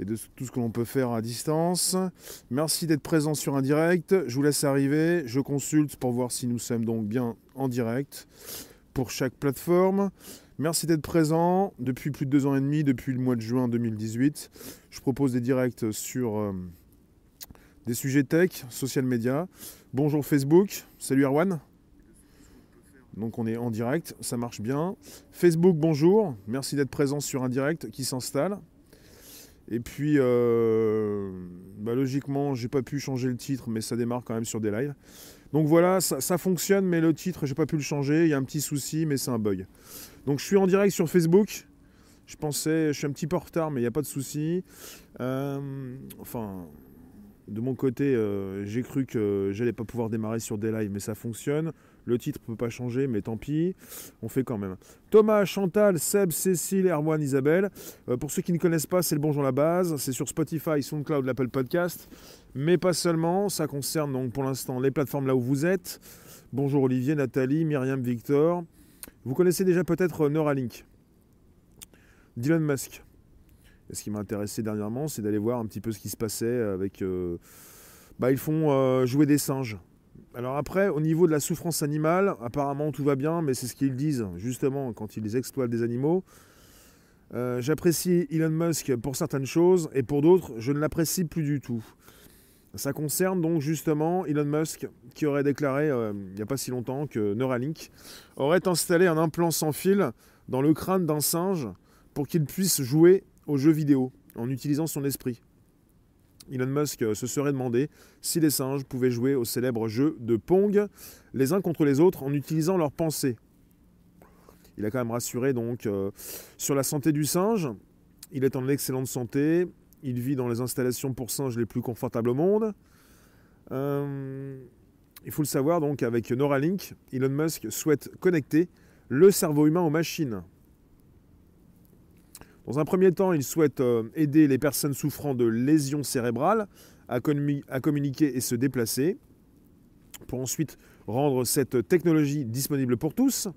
et de tout ce que l'on peut faire à distance. Merci d'être présent sur un direct. Je vous laisse arriver. Je consulte pour voir si nous sommes donc bien en direct pour chaque plateforme. Merci d'être présent depuis plus de deux ans et demi, depuis le mois de juin 2018. Je propose des directs sur euh, des sujets tech, social media. Bonjour Facebook, salut Erwan. Donc on est en direct, ça marche bien. Facebook, bonjour, merci d'être présent sur un direct qui s'installe. Et puis, euh, bah, logiquement, j'ai pas pu changer le titre, mais ça démarre quand même sur des lives. Donc voilà, ça, fonctionne, mais le titre, j'ai pas pu le changer. Il y a un petit souci, mais c'est un bug. Donc je suis en direct sur Facebook. Je pensais, je suis un petit peu en retard, mais il n'y a pas de souci. Euh, enfin, de mon côté, euh, j'ai cru que j'allais pas pouvoir démarrer sur des lives, mais ça fonctionne. Le titre ne peut pas changer, mais tant pis, on fait quand même. Thomas, Chantal, Seb, Cécile, Erwan, Isabelle. Euh, pour ceux qui ne connaissent pas, c'est le Bonjour la base. C'est sur Spotify, SoundCloud, l'Apple Podcast. Mais pas seulement, ça concerne donc pour l'instant les plateformes là où vous êtes. Bonjour Olivier, Nathalie, Myriam, Victor. Vous connaissez déjà peut-être Neuralink. Dylan Musk. Et ce qui m'a intéressé dernièrement, c'est d'aller voir un petit peu ce qui se passait avec... Euh, bah, ils font euh, jouer des singes. Alors après, au niveau de la souffrance animale, apparemment tout va bien, mais c'est ce qu'ils disent justement quand ils exploitent des animaux. Euh, j'apprécie Elon Musk pour certaines choses et pour d'autres, je ne l'apprécie plus du tout. Ça concerne donc justement Elon Musk qui aurait déclaré euh, il n'y a pas si longtemps que Neuralink aurait installé un implant sans fil dans le crâne d'un singe pour qu'il puisse jouer aux jeux vidéo en utilisant son esprit. Elon Musk se serait demandé si les singes pouvaient jouer au célèbre jeu de Pong les uns contre les autres en utilisant leurs pensées. Il a quand même rassuré donc euh, sur la santé du singe. Il est en excellente santé. Il vit dans les installations pour singes les plus confortables au monde. Euh, il faut le savoir donc avec Neuralink, Elon Musk souhaite connecter le cerveau humain aux machines. Dans un premier temps, il souhaite euh, aider les personnes souffrant de lésions cérébrales à, communiquer et se déplacer, pour ensuite rendre cette technologie disponible pour tous.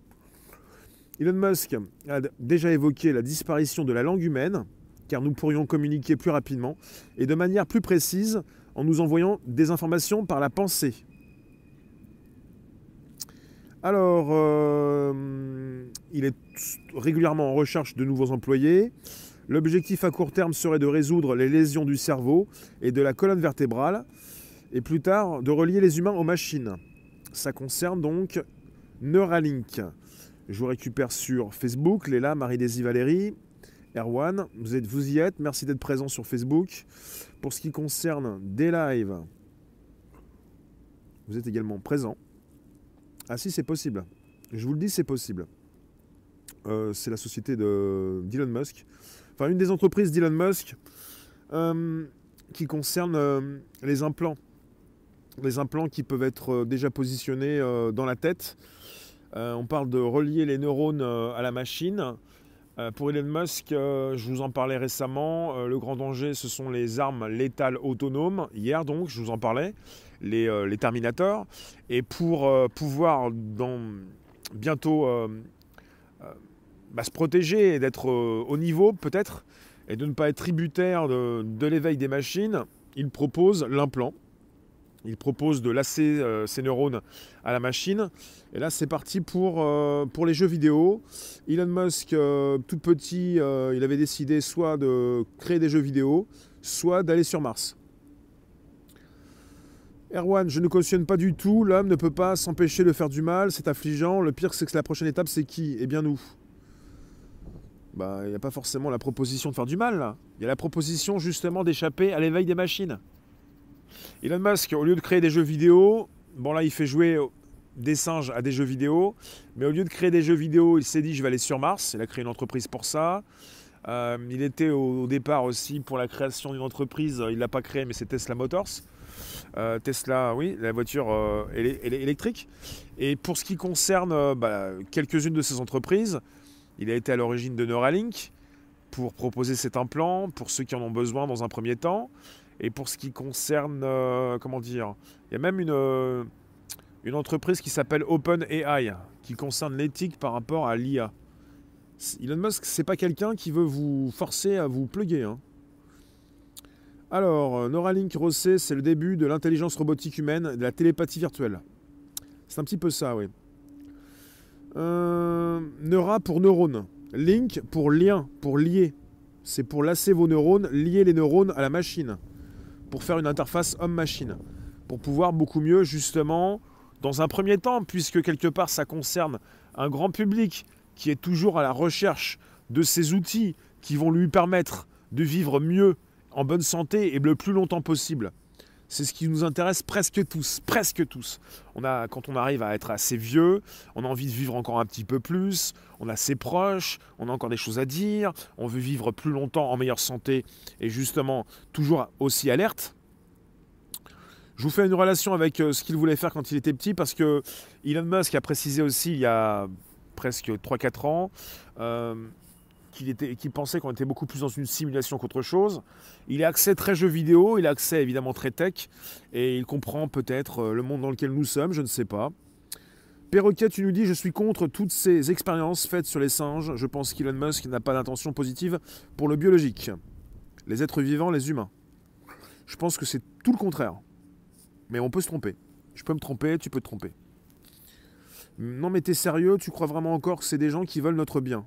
Elon Musk a déjà évoqué la disparition de la langue humaine, car nous pourrions communiquer plus rapidement et de manière plus précise en nous envoyant des informations par la pensée. Alors, euh, il est régulièrement en recherche de nouveaux employés. L'objectif à court terme serait de résoudre les lésions du cerveau et de la colonne vertébrale, et plus tard de relier les humains aux machines. Ça concerne donc Neuralink. Je vous récupère sur Facebook, Léla, Marie-Désy Valérie, Erwan, vous, êtes, vous y êtes, merci d'être présent sur Facebook. Pour ce qui concerne des lives, vous êtes également présent. Ah si, c'est possible. Je vous le dis, c'est possible. Euh, c'est la société d'Elon Musk. Enfin, une des entreprises d'Elon Musk euh, qui concerne euh, les implants. Les implants qui peuvent être déjà positionnés dans la tête. on parle de relier les neurones à la machine. pour Elon Musk, je vous en parlais récemment, le grand danger, ce sont les armes létales autonomes. Hier, donc, je vous en parlais. Euh, les, Terminators. Et pour euh, pouvoir bientôt euh, bah, se protéger et d'être au niveau peut-être, et de ne pas être tributaire de, l'éveil des machines, il propose l'implant. Il propose de lasser ses neurones à la machine. Et là, c'est parti pour, pour les jeux vidéo. Elon Musk, tout petit, il avait décidé soit de créer des jeux vidéo, soit d'aller sur Mars. Erwan, je ne cautionne pas du tout. L'homme ne peut pas s'empêcher de faire du mal. C'est affligeant. Le pire, c'est que la prochaine étape, c'est qui? Eh bien, nous. Bah, il n'y a pas forcément la proposition de faire du mal. Il y a la proposition, justement, d'échapper à l'éveil des machines. Elon Musk, au lieu de créer des jeux vidéo, bon, là, il fait jouer des singes à des jeux vidéo. Mais au lieu de créer des jeux vidéo, il s'est dit, je vais aller sur Mars. Il a créé une entreprise pour ça. Euh, il était au, départ aussi pour la création d'une entreprise. Il ne l'a pas créée, mais c'est Tesla Motors. Euh, Tesla, oui, la voiture euh, électrique. Et pour ce qui concerne euh, bah, quelques-unes de ces entreprises, il a été à l'origine de Neuralink pour proposer cet implant pour ceux qui en ont besoin dans un premier temps. Et pour ce qui concerne, comment dire, il y a même une, entreprise qui s'appelle OpenAI qui concerne l'éthique par rapport à l'IA. Elon Musk, c'est pas quelqu'un qui veut vous forcer à vous pluguer. Hein. Alors, euh, Neuralink Rossé, c'est le début de l'intelligence robotique humaine, de la télépathie virtuelle. C'est un petit peu ça, oui. Euh, Neura pour neurone. Link pour lien, pour lier. C'est pour lasser vos neurones, lier les neurones à la machine. Pour faire une interface homme-machine. Pour pouvoir beaucoup mieux, justement, dans un premier temps, puisque quelque part ça concerne un grand public qui est toujours à la recherche de ces outils qui vont lui permettre de vivre mieux, en bonne santé et le plus longtemps possible. C'est ce qui nous intéresse presque tous, presque tous. On a, quand on arrive à être assez vieux, on a envie de vivre encore un petit peu plus, on a ses proches, on a encore des choses à dire, on veut vivre plus longtemps en meilleure santé et justement toujours aussi alerte. Je vous fais une relation avec euh, ce qu'il voulait faire quand il était petit parce que Elon Musk a précisé aussi il y a presque 3-4 ans euh, qu'il pensait qu'on était beaucoup plus dans une simulation qu'autre chose. Il a accès très jeu vidéo, il a accès évidemment très tech, et il comprend peut-être euh, le monde dans lequel nous sommes, je ne sais pas. Perroquet, tu nous dis, je suis contre toutes ces expériences faites sur les singes. Je pense qu'Elon Musk n'a pas d'intention positive pour le biologique. Les êtres vivants, les humains. Je pense que c'est tout le contraire. Mais on peut se tromper. Je peux me tromper, tu peux te tromper. Non mais t'es sérieux, tu crois vraiment encore que c'est des gens qui veulent notre bien?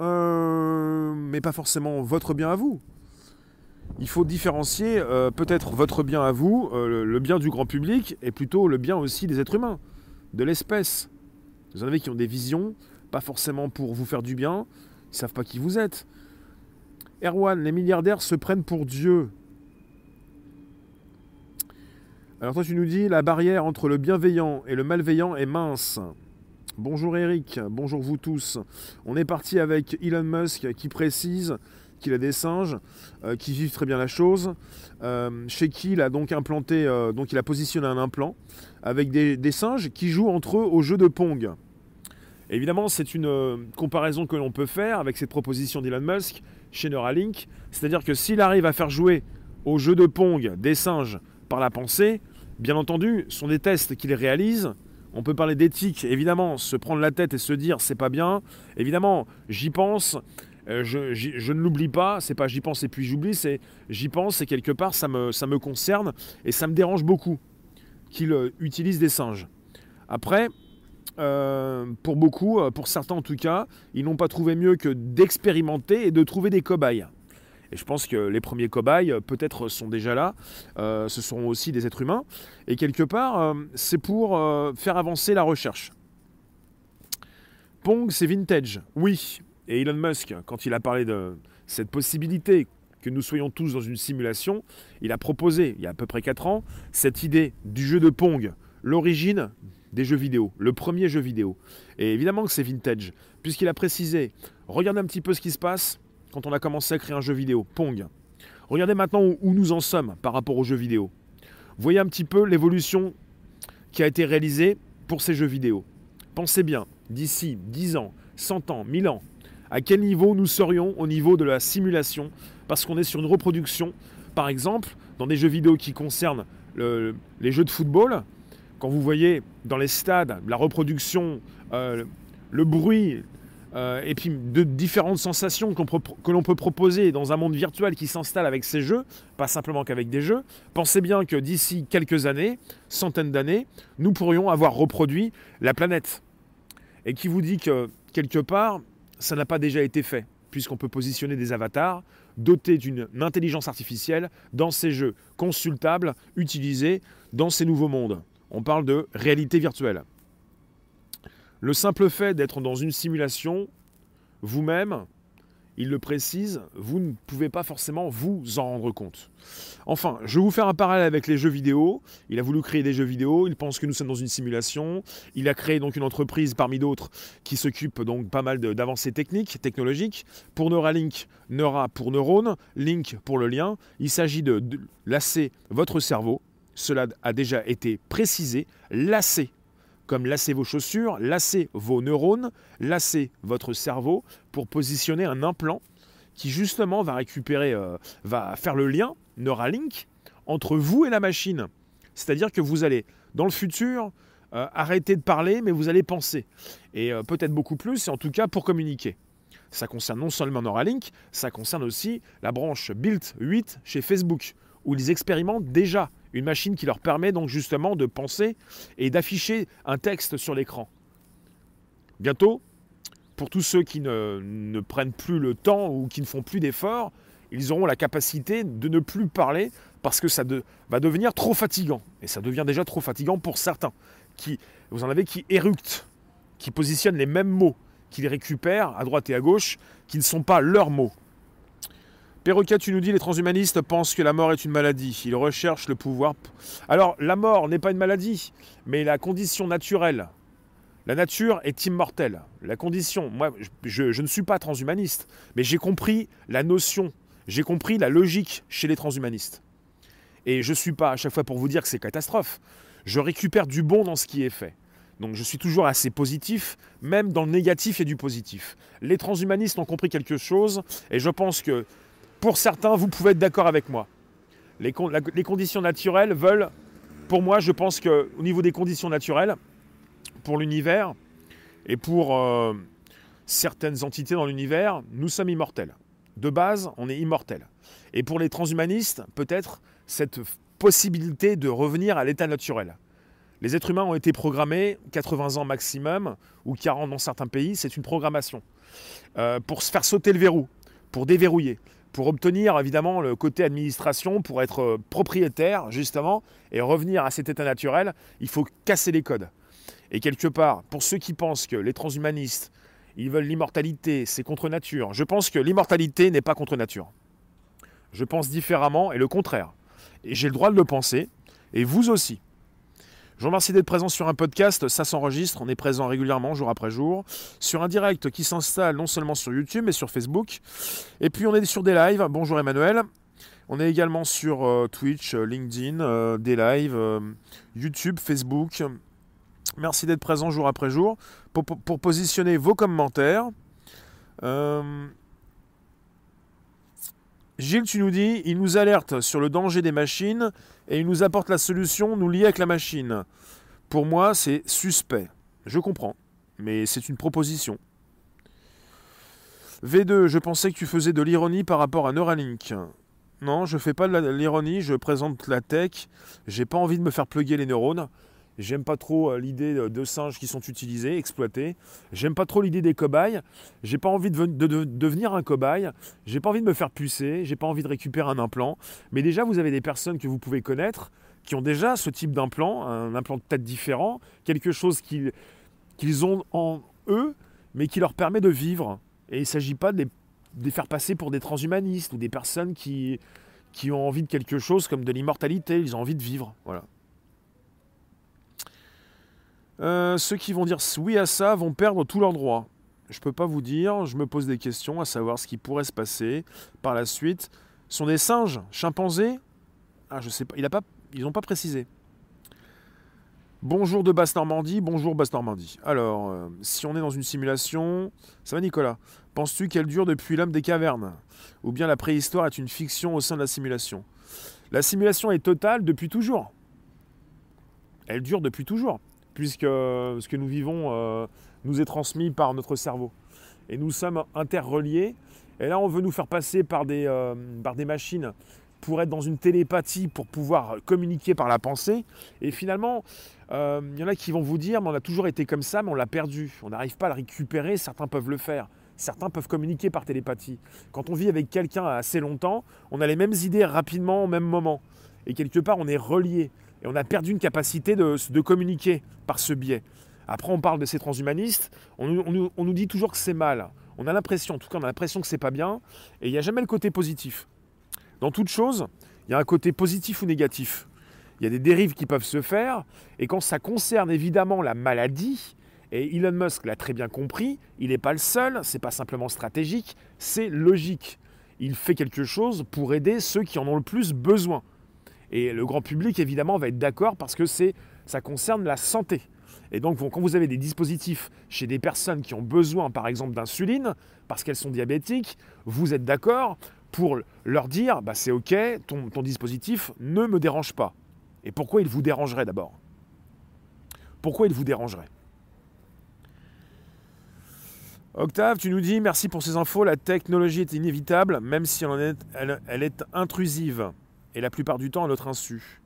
Euh, mais pas forcément votre bien à vous. Il faut différencier euh, peut-être votre bien à vous, euh, le bien du grand public, et plutôt le bien aussi des êtres humains, de l'espèce. Vous en avez qui ont des visions, pas forcément pour vous faire du bien, ils savent pas qui vous êtes. Erwan, les milliardaires se prennent pour Dieu. Alors toi tu nous dis, la barrière entre le bienveillant et le malveillant est mince. Bonjour Eric, bonjour vous tous. On est parti avec Elon Musk qui précise qu'il a des singes euh, qui vivent très bien la chose, euh, chez qui il a donc implanté, euh, donc il a positionné un implant avec des, singes qui jouent entre eux au jeu de Pong. Évidemment, c'est une comparaison que l'on peut faire avec cette proposition d'Elon Musk chez Neuralink, c'est-à-dire que s'il arrive à faire jouer au jeu de Pong des singes par la pensée, bien entendu, ce sont des tests qu'il réalise on peut parler d'éthique, évidemment, se prendre la tête et se dire c'est pas bien. Évidemment, j'y pense, euh, je, ne l'oublie pas, c'est pas j'y pense et puis j'oublie, c'est j'y pense et quelque part ça me, me concerne et ça me dérange beaucoup qu'il euh, utilise des singes. Après, euh, pour beaucoup, pour certains en tout cas, ils n'ont pas trouvé mieux que d'expérimenter et de trouver des cobayes. Et je pense que les premiers cobayes, euh, peut-être, sont déjà là. Euh, ce seront aussi des êtres humains. Et quelque part, euh, c'est pour faire avancer la recherche. Pong, c'est vintage, oui. Et Elon Musk, quand il a parlé de cette possibilité que nous soyons tous dans une simulation, il a proposé, il y a à peu près 4 ans, cette idée du jeu de Pong, l'origine des jeux vidéo, le premier jeu vidéo. Et évidemment que c'est vintage, puisqu'il a précisé, regardez un petit peu ce qui se passe, quand on a commencé à créer un jeu vidéo, Pong. Regardez maintenant où nous en sommes par rapport aux jeux vidéo. Voyez un petit peu l'évolution qui a été réalisée pour ces jeux vidéo. Pensez bien, d'ici 10 ans, 100 ans, 1000 ans, à quel niveau nous serions au niveau de la simulation, parce qu'on est sur une reproduction. Par exemple, dans des jeux vidéo qui concernent les jeux de football, quand vous voyez dans les stades la reproduction, euh, le bruit, euh, et puis de différentes sensations que l'on peut proposer dans un monde virtuel qui s'installe avec ces jeux, pas simplement qu'avec des jeux, pensez bien que d'ici quelques années, centaines d'années, nous pourrions avoir reproduit la planète. Et qui vous dit que quelque part, ça n'a pas déjà été fait, puisqu'on peut positionner des avatars dotés d'une intelligence artificielle dans ces jeux consultables, utilisés dans ces nouveaux mondes. On parle de réalité virtuelle. Le simple fait d'être dans une simulation, vous-même, il le précise, vous ne pouvez pas forcément vous en rendre compte. Enfin, je vais vous faire un parallèle avec les jeux vidéo. Il a voulu créer des jeux vidéo, il pense que nous sommes dans une simulation. Il a créé donc une entreprise parmi d'autres qui s'occupe donc pas mal d'avancées techniques, technologiques. Pour Neuralink, Neura pour neurone, Link pour le lien. Il s'agit de, de lasser votre cerveau. Cela a déjà été précisé. Lasser comme lasser vos chaussures, lasser vos neurones, lasser votre cerveau pour positionner un implant qui justement va récupérer, euh, va faire le lien Neuralink entre vous et la machine. C'est-à-dire que vous allez, dans le futur, euh, arrêter de parler, mais vous allez penser. Et euh, peut-être beaucoup plus, et en tout cas pour communiquer. ça concerne non seulement Neuralink, ça concerne aussi la branche Build 8 chez Facebook, où ils expérimentent déjà une machine qui leur permet donc justement de penser et d'afficher un texte sur l'écran. Bientôt, pour tous ceux qui ne, prennent plus le temps ou qui ne font plus d'efforts, ils auront la capacité de ne plus parler parce que ça va devenir trop fatigant. Et ça devient déjà trop fatigant pour certains. Qui, vous en avez qui éructent, qui positionnent les mêmes mots, qui les récupèrent à droite et à gauche, qui ne sont pas leurs mots. Perroquet, tu nous dis, les transhumanistes pensent que la mort est une maladie. Ils recherchent le pouvoir. Alors, la mort n'est pas une maladie, mais la condition naturelle la nature est immortelle. La condition, moi, je, ne suis pas transhumaniste, mais j'ai compris la notion, j'ai compris la logique chez les transhumanistes. Et je ne suis pas à chaque fois pour vous dire que c'est catastrophe. Je récupère du bon dans ce qui est fait. Donc je suis toujours assez positif, même dans le négatif et du positif. Les transhumanistes ont compris quelque chose, et je pense que pour certains, vous pouvez être d'accord avec moi. Les, conditions naturelles veulent, pour moi, je pense qu'au niveau des conditions naturelles, pour l'univers et pour euh, certaines entités dans l'univers, nous sommes immortels. De base, on est immortels. Et pour les transhumanistes, peut-être cette possibilité de revenir à l'état naturel. Les êtres humains ont été programmés 80 ans maximum, ou 40 dans certains pays, c'est une programmation. Euh, pour se faire sauter le verrou, pour déverrouiller, pour obtenir évidemment le côté administration, pour être euh, propriétaire justement, et revenir à cet état naturel, il faut casser les codes. Et quelque part, pour ceux qui pensent que les transhumanistes, ils veulent l'immortalité, c'est contre nature, je pense que l'immortalité n'est pas contre nature. Je pense différemment et le contraire. Et j'ai le droit de le penser, et vous aussi. Je vous remercie d'être présent sur un podcast, ça s'enregistre, on est présent régulièrement, jour après jour, sur un direct qui s'installe non seulement sur YouTube, mais sur Facebook. Et puis on est sur des lives, bonjour Emmanuel. On est également sur euh, Twitch, euh, LinkedIn, euh, des lives, YouTube, Facebook, Merci d'être présent jour après jour pour, positionner vos commentaires. Gilles, tu nous dis, il nous alerte sur le danger des machines et il nous apporte la solution, nous lier avec la machine. Pour moi, c'est suspect. Je comprends, mais c'est une proposition. V2, je pensais que tu faisais de l'ironie par rapport à Neuralink. Non, je fais pas de l'ironie, je présente la tech. J'ai pas envie de me faire plugger les neurones. J'aime pas trop euh, l'idée de singes qui sont utilisés, exploités. J'aime pas trop l'idée des cobayes. J'ai pas envie de, devenir un cobaye. J'ai pas envie de me faire pucer. J'ai pas envie de récupérer un implant. Mais déjà, vous avez des personnes que vous pouvez connaître qui ont déjà ce type d'implant, un implant de tête différent, quelque chose qu'ils ont en eux, mais qui leur permet de vivre. Et il ne s'agit pas de les, faire passer pour des transhumanistes ou des personnes qui, qui ont envie de quelque chose comme de l'immortalité. Ils ont envie de vivre. Voilà. Euh, ceux qui vont dire oui à ça vont perdre tous leurs droits. Je ne peux pas vous dire, je me pose des questions à savoir ce qui pourrait se passer par la suite. Ce sont des singes, chimpanzés? Ah, je sais pas, ils n'ont pas précisé. Bonjour de Basse-Normandie, bonjour Basse-Normandie. Alors, euh, si on est dans une simulation, ça va Nicolas? Penses-tu qu'elle dure depuis l'homme des cavernes? Ou bien la préhistoire est une fiction au sein de la simulation? La simulation est totale depuis toujours. Elle dure depuis toujours puisque ce que nous vivons euh, nous est transmis par notre cerveau. Et nous sommes interreliés. Et là, on veut nous faire passer par des, euh, par des machines pour être dans une télépathie, pour pouvoir communiquer par la pensée. Et finalement, euh, il y en a qui vont vous dire, mais on a toujours été comme ça, mais on l'a perdu. On n'arrive pas à le récupérer, certains peuvent le faire. Certains peuvent communiquer par télépathie. Quand on vit avec quelqu'un assez longtemps, on a les mêmes idées rapidement au même moment. Et quelque part, on est relié. Et on a perdu une capacité de, communiquer par ce biais. Après, on parle de ces transhumanistes, on, nous dit toujours que c'est mal. On a l'impression, en tout cas, on a l'impression que c'est pas bien, et il n'y a jamais le côté positif. Dans toute chose, il y a un côté positif ou négatif. Il y a des dérives qui peuvent se faire, et quand ça concerne évidemment la maladie, et Elon Musk l'a très bien compris, il n'est pas le seul, c'est pas simplement stratégique, c'est logique. Il fait quelque chose pour aider ceux qui en ont le plus besoin. Et le grand public, évidemment, va être d'accord parce que ça concerne la santé. Et donc, quand vous avez des dispositifs chez des personnes qui ont besoin, par exemple, d'insuline, parce qu'elles sont diabétiques, vous êtes d'accord pour leur dire bah, c'est OK, ton, dispositif ne me dérange pas. Et pourquoi il vous dérangerait d'abord? Pourquoi il vous dérangerait? Octave, tu nous dis merci pour ces infos. La technologie est inévitable, même si elle, est intrusive. Et la plupart du temps à notre insu.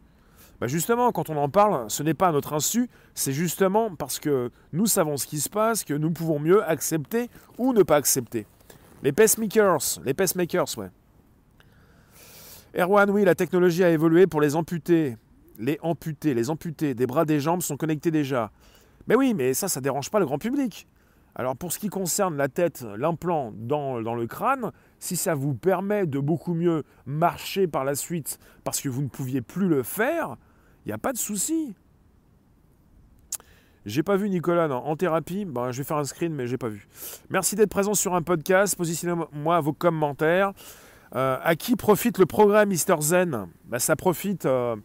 Bah justement, quand on en parle, ce n'est pas à notre insu, c'est justement parce que nous savons ce qui se passe que nous pouvons mieux accepter ou ne pas accepter. Les pacemakers, les pacemakers, ouais. Erwan, oui, la technologie a évolué pour les amputés. Les amputés, les amputés des bras, des jambes sont connectés déjà. Mais oui, mais ça, ça dérange pas le grand public. Alors pour ce qui concerne la tête, l'implant dans, le crâne, si ça vous permet de beaucoup mieux marcher par la suite parce que vous ne pouviez plus le faire, il n'y a pas de souci. J'ai pas vu Nicolas en thérapie. Ben, je vais faire un screen, mais j'ai pas vu. Merci d'être présent sur un podcast. Positionnez-moi vos commentaires. Euh, à qui profite le programme Mister Zen? Ben, Ça profite euh,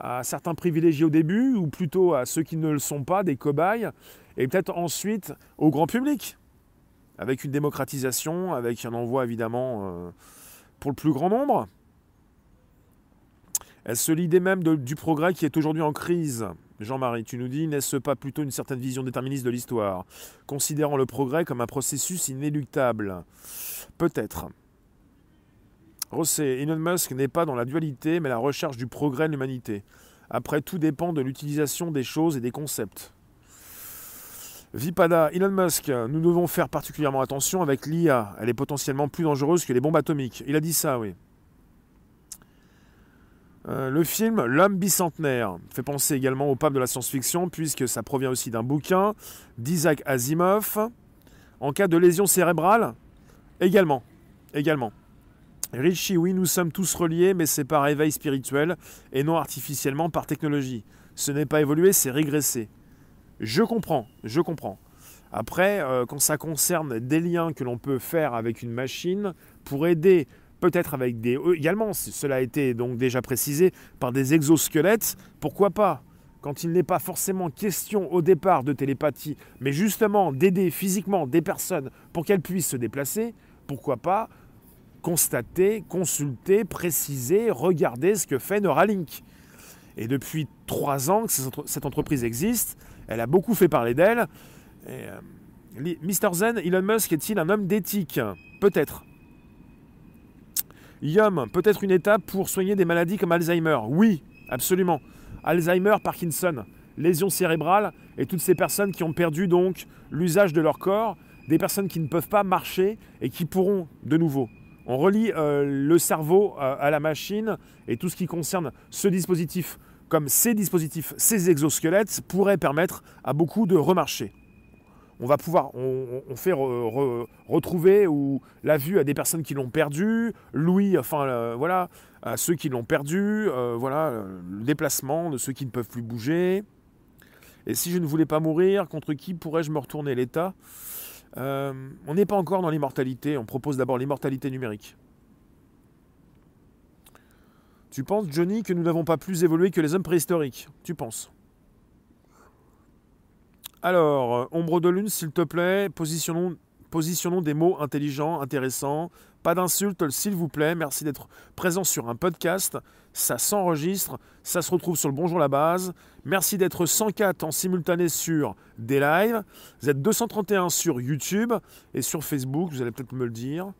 à certains privilégiés au début, ou plutôt à ceux qui ne le sont pas, des cobayes, et peut-être ensuite au grand public, avec une démocratisation, avec un envoi évidemment euh, pour le plus grand nombre. Se l'idée même du progrès qui est aujourd'hui en crise. Jean-Marie, tu nous dis, n'est-ce pas plutôt une certaine vision déterministe de l'histoire, considérant le progrès comme un processus inéluctable? Peut-être. Rossé, Elon Musk n'est pas dans la dualité, mais la recherche du progrès de l'humanité. Après, tout dépend de l'utilisation des choses et des concepts. Vipada, Elon Musk, nous devons faire particulièrement attention avec l'IA. Elle est potentiellement plus dangereuse que les bombes atomiques. Il a dit ça, oui. Euh, le film L'homme bicentenaire fait penser également au pape de la science-fiction puisque ça provient aussi d'un bouquin d'Isaac Asimov. En cas de lésion cérébrale, également, également. Richie, oui, nous sommes tous reliés, mais c'est par éveil spirituel et non artificiellement par technologie. Ce n'est pas évoluer, c'est régresser. Je comprends, je comprends. Après, euh, quand ça concerne des liens que l'on peut faire avec une machine pour aider peut-être avec des... Euh, également, cela a été donc déjà précisé, par des exosquelettes, pourquoi pas? Quand il n'est pas forcément question au départ de télépathie, mais justement d'aider physiquement des personnes pour qu'elles puissent se déplacer, pourquoi pas constater, consulter, préciser, regarder ce que fait Neuralink. Et depuis trois ans que cette entreprise existe, elle a beaucoup fait parler d'elle. Euh, Mr. Zen, Elon Musk est-il un homme d'éthique? Peut-être. Yum, peut-être une étape pour soigner des maladies comme Alzheimer. Oui, absolument. Alzheimer, Parkinson, lésions cérébrales et toutes ces personnes qui ont perdu donc l'usage de leur corps, des personnes qui ne peuvent pas marcher et qui pourront de nouveau. On relie euh, le cerveau euh, à la machine et tout ce qui concerne ce dispositif, comme ces dispositifs, ces exosquelettes, pourraient permettre à beaucoup de remarcher. On va pouvoir, on, fait retrouver ou la vue à des personnes qui l'ont perdu, Louis, enfin euh, voilà, à ceux qui l'ont perdu, voilà, le déplacement de ceux qui ne peuvent plus bouger. Et si je ne voulais pas mourir, contre qui pourrais-je me retourner? L'État? Euh, On n'est pas encore dans l'immortalité, on propose d'abord l'immortalité numérique. Tu penses, Johnny, que nous n'avons pas plus évolué que les hommes préhistoriques? Tu penses? Alors, euh, ombre de lune, s'il te plaît, positionnons, positionnons des mots intelligents, intéressants. Pas d'insultes, s'il vous plaît. Merci d'être présent sur un podcast. Ça s'enregistre, ça se retrouve sur le Bonjour la base. Merci d'être 104 en simultané sur des lives. Vous êtes 231 sur YouTube et sur Facebook, vous allez peut-être me le dire.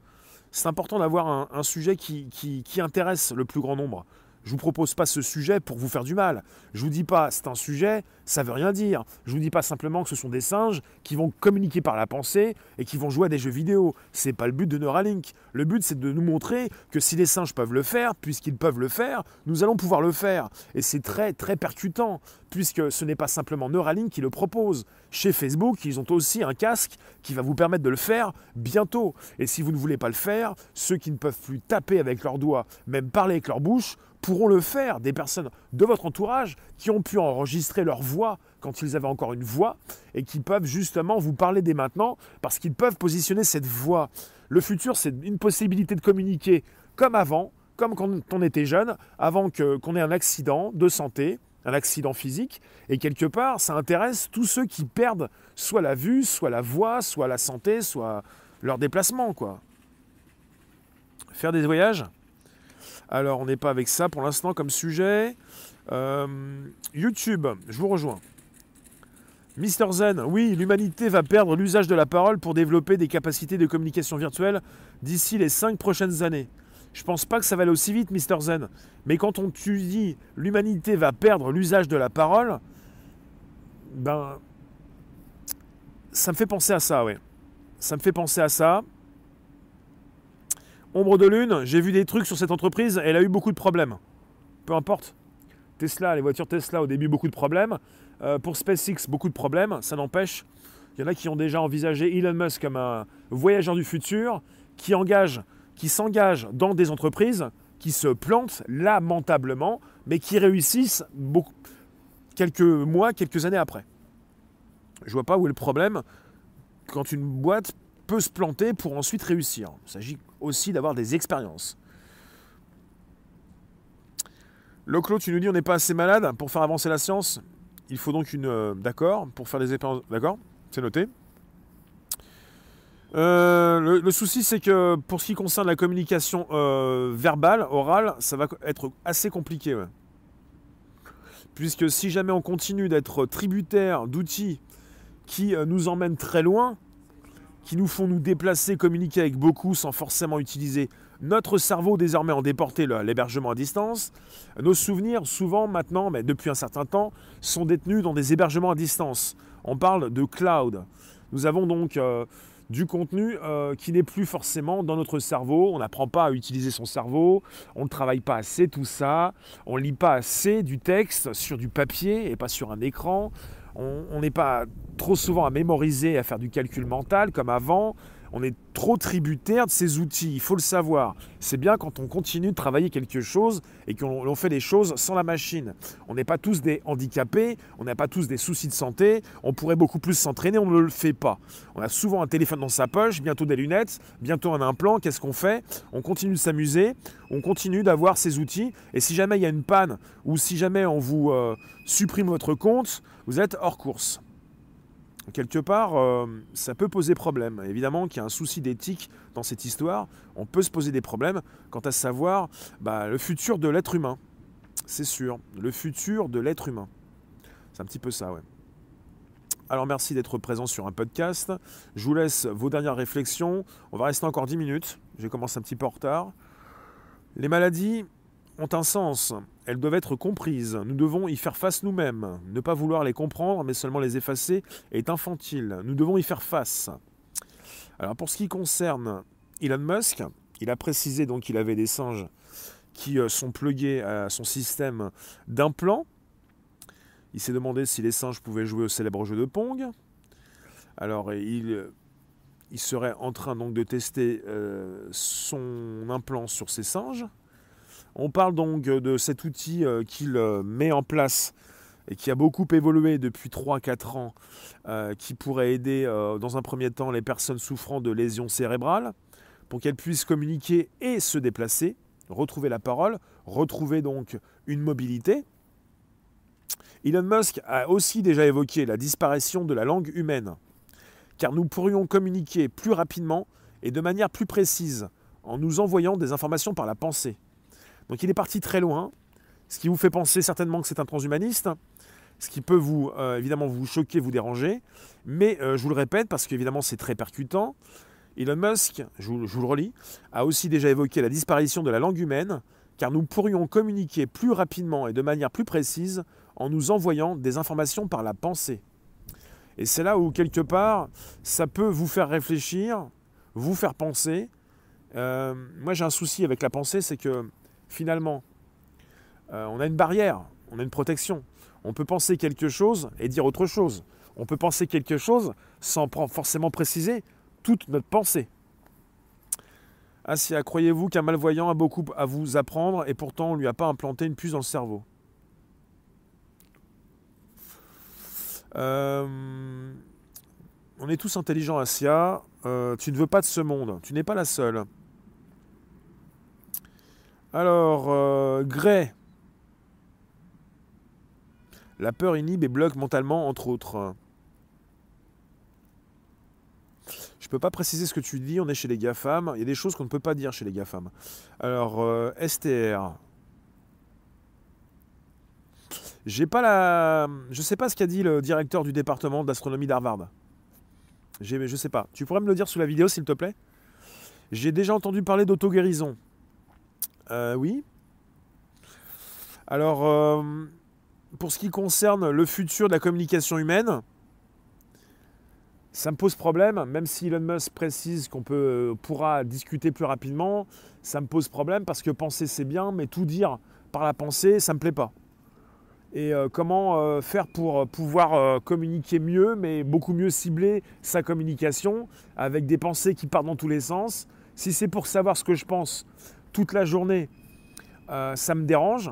C'est important d'avoir un, sujet qui, qui intéresse le plus grand nombre. Je vous propose pas ce sujet pour vous faire du mal. Je vous dis pas c'est un sujet, ça veut rien dire. Je vous dis pas simplement que ce sont des singes qui vont communiquer par la pensée et qui vont jouer à des jeux vidéo. C'est pas le but de Neuralink. Le but c'est de nous montrer que si les singes peuvent le faire, puisqu'ils peuvent le faire, nous allons pouvoir le faire. Et c'est très très percutant puisque ce n'est pas simplement Neuralink qui le propose. Chez Facebook, ils ont aussi un casque qui va vous permettre de le faire bientôt. Et si vous ne voulez pas le faire, ceux qui ne peuvent plus taper avec leurs doigts, même parler avec leur bouche, pourront le faire. Des personnes de votre entourage qui ont pu enregistrer leur voix quand ils avaient encore une voix et qui peuvent justement vous parler dès maintenant parce qu'ils peuvent positionner cette voix. Le futur, c'est une possibilité de communiquer comme avant, comme quand on était jeune, avant qu'on ait un accident de santé, un accident physique, et quelque part, ça intéresse tous ceux qui perdent soit la vue, soit la voix, soit la santé, soit leur déplacement, quoi. Faire des voyages? Alors, on n'est pas avec ça pour l'instant comme sujet. Euh, YouTube, je vous rejoins. Mister Zen, oui, l'humanité va perdre l'usage de la parole pour développer des capacités de communication virtuelle d'ici les 5 prochaines années. Je pense pas que ça va aller aussi vite, Mister Zen. Mais quand on tu l'humanité va perdre l'usage de la parole, ben ça me fait penser à ça, ouais. Ça me fait penser à ça. Ombre de lune, j'ai vu des trucs sur cette entreprise, elle a eu beaucoup de problèmes. Peu importe. Tesla, les voitures Tesla, au début, beaucoup de problèmes. Euh, pour SpaceX, beaucoup de problèmes. Ça n'empêche, il y en a qui ont déjà envisagé Elon Musk comme un voyageur du futur, qui engage, qui s'engage dans des entreprises qui se plantent lamentablement, mais qui réussissent quelques mois, quelques années après. Je vois pas où est le problème quand une boîte peut se planter pour ensuite réussir. Il s'agit aussi d'avoir des expériences. Loclo, tu nous dis on n'est pas assez malade pour faire avancer la science. Il faut donc une. Euh, d'accord, pour faire des expériences. D'accord, c'est noté. Euh, le, souci, c'est que pour ce qui concerne la communication euh, verbale, orale, ça va être assez compliqué. Puisque si jamais on continue d'être tributaire d'outils qui nous emmènent très loin, qui nous font nous déplacer, communiquer avec beaucoup sans forcément utiliser notre cerveau désormais en déporté l'hébergement à distance. Nos souvenirs, souvent maintenant, mais depuis un certain temps, sont détenus dans des hébergements à distance. On parle de cloud. Nous avons donc euh, du contenu euh, qui n'est plus forcément dans notre cerveau. On n'apprend pas à utiliser son cerveau. On ne travaille pas assez tout ça. On ne lit pas assez du texte sur du papier et pas sur un écran. On n'est pas trop souvent à mémoriser, à faire du calcul mental comme avant. On est trop tributaire de ces outils, il faut le savoir. C'est bien quand on continue de travailler quelque chose et qu'on fait des choses sans la machine. On n'est pas tous des handicapés, on n'a pas tous des soucis de santé, on pourrait beaucoup plus s'entraîner, on ne le fait pas. On a souvent un téléphone dans sa poche, bientôt des lunettes, bientôt un implant, qu'est-ce qu'on fait? On continue de s'amuser, on continue d'avoir ces outils et si jamais il y a une panne ou si jamais on vous euh, supprime votre compte, vous êtes hors course quelque part, euh, ça peut poser problème. Évidemment qu'il y a un souci d'éthique dans cette histoire. On peut se poser des problèmes quant à savoir bah, le futur de l'être humain. C'est sûr, le futur de l'être humain. C'est un petit peu ça, ouais. Alors merci d'être présent sur un podcast. Je vous laisse vos dernières réflexions. On va rester encore 10 minutes. J'ai commencé un petit peu en retard. Les maladies, ont un sens, elles doivent être comprises, nous devons y faire face nous-mêmes. Ne pas vouloir les comprendre, mais seulement les effacer, est infantile. Nous devons y faire face. Alors pour ce qui concerne Elon Musk, il a précisé donc qu'il avait des singes qui euh, sont plugués à son système d'implants. Il s'est demandé si les singes pouvaient jouer au célèbre jeu de Pong. Alors il, serait en train donc de tester euh, son implant sur ces singes. On parle donc de cet outil euh, qu'il euh, met en place et qui a beaucoup évolué depuis 3-4 ans, euh, qui pourrait aider dans un premier temps les personnes souffrant de lésions cérébrales pour qu'elles puissent communiquer et se déplacer, retrouver la parole, retrouver donc une mobilité. Elon Musk a aussi déjà évoqué la disparition de la langue humaine, car nous pourrions communiquer plus rapidement et de manière plus précise en nous envoyant des informations par la pensée. Donc il est parti très loin, ce qui vous fait penser certainement que c'est un transhumaniste, ce qui peut vous euh, évidemment vous choquer, vous déranger, mais euh, je vous le répète parce qu'évidemment c'est très percutant. Elon Musk, je vous, le relis, a aussi déjà évoqué la disparition de la langue humaine, car nous pourrions communiquer plus rapidement et de manière plus précise en nous envoyant des informations par la pensée. Et c'est là où, quelque part, ça peut vous faire réfléchir, vous faire penser. Euh, moi, j'ai un souci avec la pensée, c'est que finalement. Euh, on a une barrière, on a une protection. On peut penser quelque chose et dire autre chose. On peut penser quelque chose sans forcément préciser toute notre pensée. Assia, croyez-vous qu'un malvoyant a beaucoup à vous apprendre et pourtant on ne lui a pas implanté une puce dans le cerveau? Euh, On est tous intelligents, Assia. Euh, tu ne veux pas de ce monde. Tu n'es pas la seule. Alors, euh, Gray. La peur inhibe et bloque mentalement, entre autres. Je ne peux pas préciser ce que tu dis, on est chez les GAFAM. Il y a des choses qu'on ne peut pas dire chez les GAFAM. Alors, euh, STR. J'ai pas la. Je sais pas ce qu'a dit le directeur du département d'astronomie d'Harvard. Je sais pas. Tu pourrais me le dire sous la vidéo, s'il te plaît? J'ai déjà entendu parler d'auto-guérison. Euh, oui. Alors, euh, pour ce qui concerne le futur de la communication humaine, ça me pose problème, même si Elon Musk précise qu'on peut, pourra discuter plus rapidement, ça me pose problème parce que penser c'est bien, mais tout dire par la pensée, ça me plaît pas. Et euh, comment euh, faire pour pouvoir euh, communiquer mieux, mais beaucoup mieux cibler sa communication avec des pensées qui partent dans tous les sens? Si c'est pour savoir ce que je pense toute la journée, euh, ça me dérange.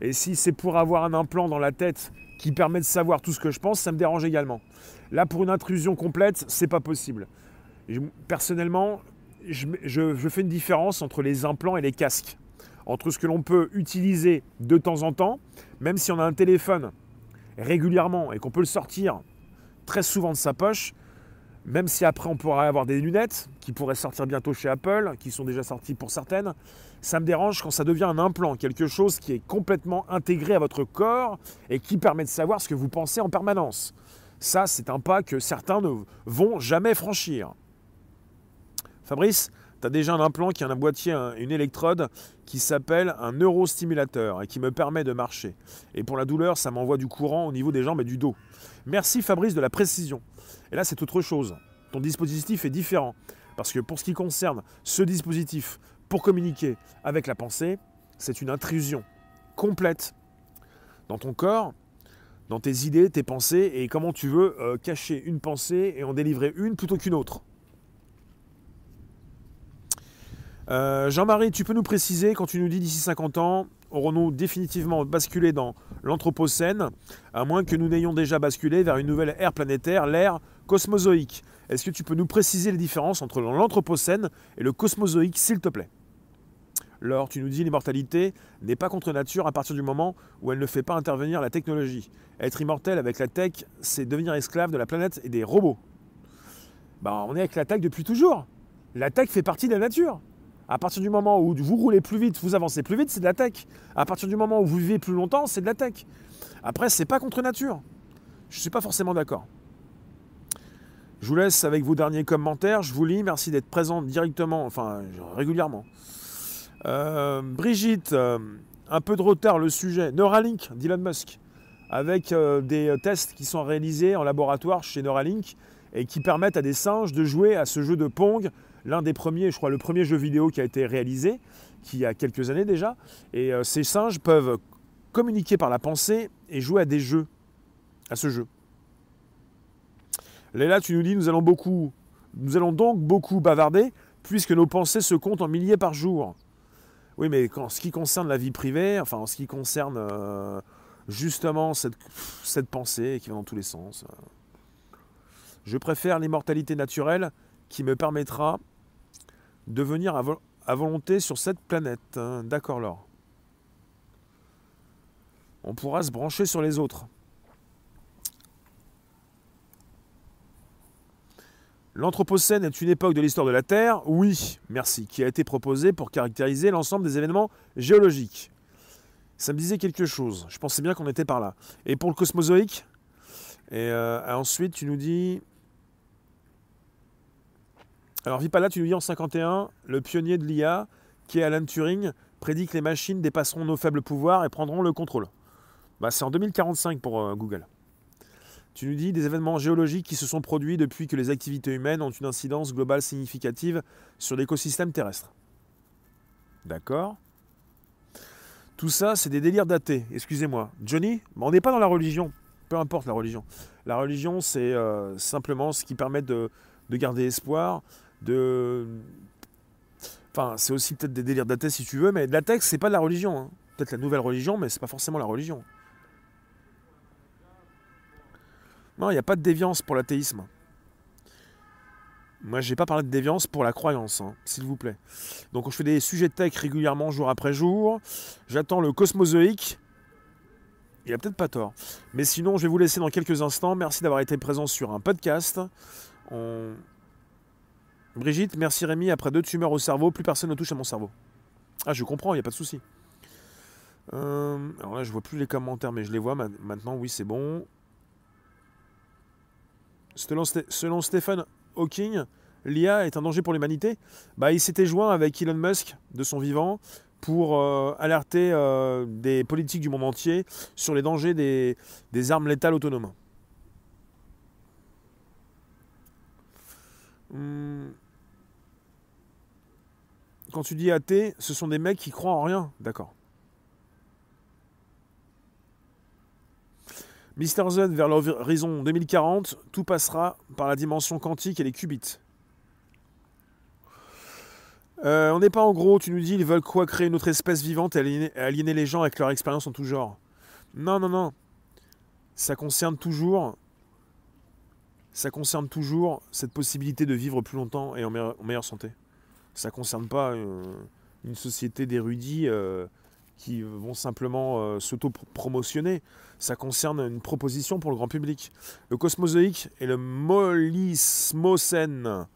Et si c'est pour avoir un implant dans la tête qui permet de savoir tout ce que je pense, ça me dérange également. Là, pour une intrusion complète, c'est pas possible. Personnellement, je- je fais une différence entre les implants et les casques. Entre ce que l'on peut utiliser de temps en temps, même si on a un téléphone régulièrement et qu'on peut le sortir très souvent de sa poche, même si après on pourrait avoir des lunettes qui pourraient sortir bientôt chez Apple, qui sont déjà sorties pour certaines, ça me dérange quand ça devient un implant, quelque chose qui est complètement intégré à votre corps et qui permet de savoir ce que vous pensez en permanence. Ça, c'est un pas que certains ne vont jamais franchir. Fabrice, tu as déjà un implant qui a un boîtier, un- une électrode qui s'appelle un neurostimulateur et qui me permet de marcher. Et pour la douleur, ça m'envoie du courant au niveau des jambes et du dos. Merci Fabrice de la précision. Et là, c'est autre chose. Ton dispositif est différent. Parce que pour ce qui concerne ce dispositif pour communiquer avec la pensée, c'est une intrusion complète dans ton corps, dans tes idées, tes pensées, et comment tu veux euh, cacher une pensée et en délivrer une plutôt qu'une autre. Euh, Jean-Marie, tu peux nous préciser, quand tu nous dis d'ici 50 ans, aurons-nous définitivement basculé dans l'Anthropocène, à moins que nous n'ayons déjà basculé vers une nouvelle ère planétaire, l'ère cosmozoïque Est-ce que tu peux nous préciser les différences entre l'Anthropocène et le cosmozoïque, s'il te plaît? Laure, tu nous dis l'immortalité n'est pas contre nature à partir du moment où elle ne fait pas intervenir la technologie. Être immortel avec la tech, c'est devenir esclave de la planète et des robots. Bah, on est avec la tech depuis toujours. La tech fait partie de la nature. À partir du moment où vous roulez plus vite, vous avancez plus vite, c'est de la tech. À partir du moment où vous vivez plus longtemps, c'est de la tech. Après, c'est pas contre nature. Je suis pas forcément d'accord. Je vous laisse avec vos derniers commentaires. Je vous lis. Merci d'être présent directement, enfin régulièrement. Euh, Brigitte, euh, un peu de retard le sujet. Neuralink d'Elon Musk, avec euh, des tests qui sont réalisés en laboratoire chez Neuralink et qui permettent à des singes de jouer à ce jeu de Pong, l'un des premiers, je crois, le premier jeu vidéo qui a été réalisé, qui a quelques années déjà. Et ces singes peuvent communiquer par la pensée et jouer à des jeux, à ce jeu. Léla, tu nous dis, nous allons beaucoup, nous allons donc beaucoup bavarder, puisque nos pensées se comptent en milliers par jour. Oui, mais en ce qui concerne la vie privée, enfin en ce qui concerne euh, justement cette, pensée qui va dans tous les sens, euh, je préfère l'immortalité naturelle qui me permettra de venir à, à volonté sur cette planète. hein. D'accord, Laure. On pourra se brancher sur les autres. L'Anthropocène est une époque de l'histoire de la Terre, oui, merci, qui a été proposée pour caractériser l'ensemble des événements géologiques. Ça me disait quelque chose, je pensais bien qu'on était par là. Et pour le cosmozoïque Et euh, ensuite, tu nous dis... Alors, Vipala, tu nous dis en 51, le pionnier de l'IA, qui est Alan Turing, prédit que les machines dépasseront nos faibles pouvoirs et prendront le contrôle. Bah, c'est en 2045 pour euh, Google. Tu nous dis des événements géologiques qui se sont produits depuis que les activités humaines ont une incidence globale significative sur l'écosystème terrestre. D'accord Tout ça, c'est des délires datés. Excusez-moi. Johnny, on n'est pas dans la religion. Peu importe la religion. La religion, c'est euh, simplement ce qui permet de, de garder espoir, de... Enfin, c'est aussi peut-être des délires datés si tu veux, mais la texte, c'est pas de la religion. hein. Peut-être la nouvelle religion, mais c'est pas forcément la religion. Non, il n'y a pas de déviance pour l'athéisme. Moi, j'ai pas parlé de déviance pour la croyance, hein, s'il vous plaît. Donc, je fais des sujets de tech régulièrement, jour après jour. J'attends le cosmozoïque. Il a peut-être pas tort. Mais sinon, je vais vous laisser dans quelques instants. Merci d'avoir été présent sur un podcast. Brigitte, merci Rémi. Après deux tumeurs au cerveau, plus personne ne touche à mon cerveau. Ah, je comprends, il n'y a pas de souci. Euh, alors là, je vois plus les commentaires, mais je les vois maintenant. Oui, c'est bon. Selon, Stephen Hawking, l'IA est un danger pour l'humanité. Bah, il s'était joint avec Elon Musk de son vivant pour euh, alerter euh, des politiques du monde entier sur les dangers des, armes létales autonomes. Hmm. Quand tu dis athée, ce sont des mecs qui croient en rien. D'accord. Mister Z vers l'horizon 2040, tout passera par la dimension quantique et les qubits. Euh, on n'est pas en gros, tu nous dis, ils veulent quoi Créer une autre espèce vivante et aliéner, les gens avec leur expérience en tout genre. Non, non, non. Ça concerne toujours. Ça concerne toujours cette possibilité de vivre plus longtemps et en, meilleure, santé. Ça ne concerne pas euh, une société d'érudits euh, qui vont simplement s'auto-promotionner. Ça concerne une proposition pour le grand public. Le cosmozoïque et le molismocène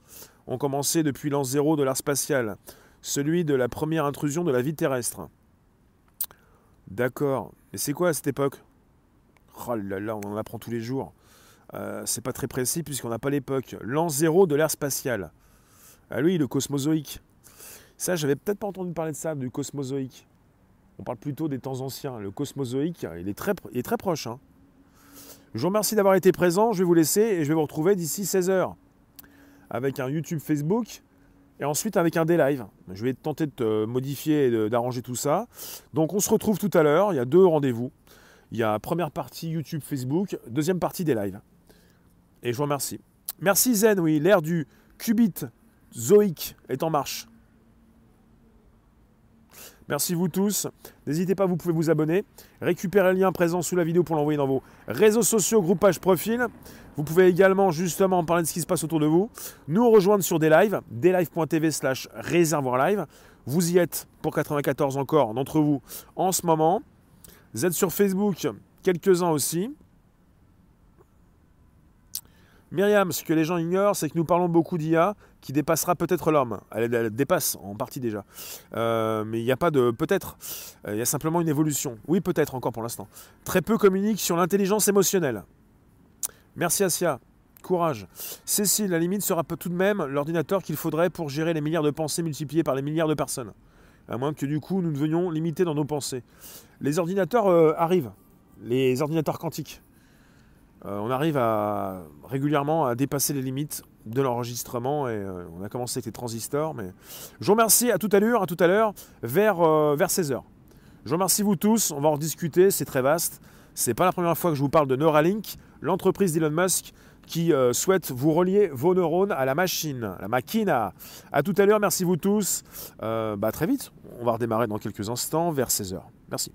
ont commencé depuis l'an zéro de l'art spatial, celui de la première intrusion de la vie terrestre. D'accord, mais c'est quoi à cette époque? Oh là là, on en apprend tous les jours. Euh, c'est pas très précis puisqu'on n'a pas l'époque. L'an zéro de l'ère spatiale. Ah lui, le cosmozoïque. Ça, j'avais peut-être pas entendu parler de ça, du cosmozoïque. On parle plutôt des temps anciens. Le cosmozoïque, il est très, il proche. Hein. Je vous remercie d'avoir été présent. Je vais vous laisser et je vais vous retrouver d'ici 16h avec un YouTube Facebook et ensuite avec un day live. Je vais tenter de modifier et d'arranger tout ça. Donc on se retrouve tout à l'heure, il y a deux rendez-vous. Il y a première partie YouTube Facebook, deuxième partie des lives. Et je vous remercie. Merci Zen, oui, l'ère du qubit zoïque est en marche. Merci vous tous. N'hésitez pas, vous pouvez vous abonner. Récupérez le lien présent sous la vidéo pour l'envoyer dans vos réseaux sociaux, groupage, profil. Vous pouvez également justement parler de ce qui se passe autour de vous. Nous rejoindre sur des lives, deslive.tv slash réservoir live. Vous y êtes pour 94 encore d'entre vous en ce moment. Vous êtes sur Facebook, quelques-uns aussi. Myriam, ce que les gens ignorent, c'est que nous parlons beaucoup d'IA qui dépassera peut-être l'homme. Elle, dépasse en partie déjà. Euh, mais il n'y a pas de peut-être. Euh, il y a simplement une évolution. Oui, peut-être encore pour l'instant. Très peu communiquent sur l'intelligence émotionnelle. Merci Asia. Courage. Cécile, la limite sera tout de même l'ordinateur qu'il faudrait pour gérer les milliards de pensées multipliées par les milliards de personnes. À moins que du coup nous devenions limités dans nos pensées. Les ordinateurs euh, arrivent. Les ordinateurs quantiques. On arrive à, régulièrement à dépasser les limites de l'enregistrement et euh, on a commencé avec les transistors. Mais je vous remercie à tout à l'heure, à tout à l'heure, vers, euh, vers 16h. Je vous remercie vous tous, on va en discuter, c'est très vaste. C'est pas la première fois que je vous parle de Neuralink, l'entreprise d'Elon Musk qui souhaite vous relier vos neurones à la machine, la machina. À tout à l'heure, merci vous tous. bah, très vite, on va redémarrer dans quelques instants vers 16h. Merci.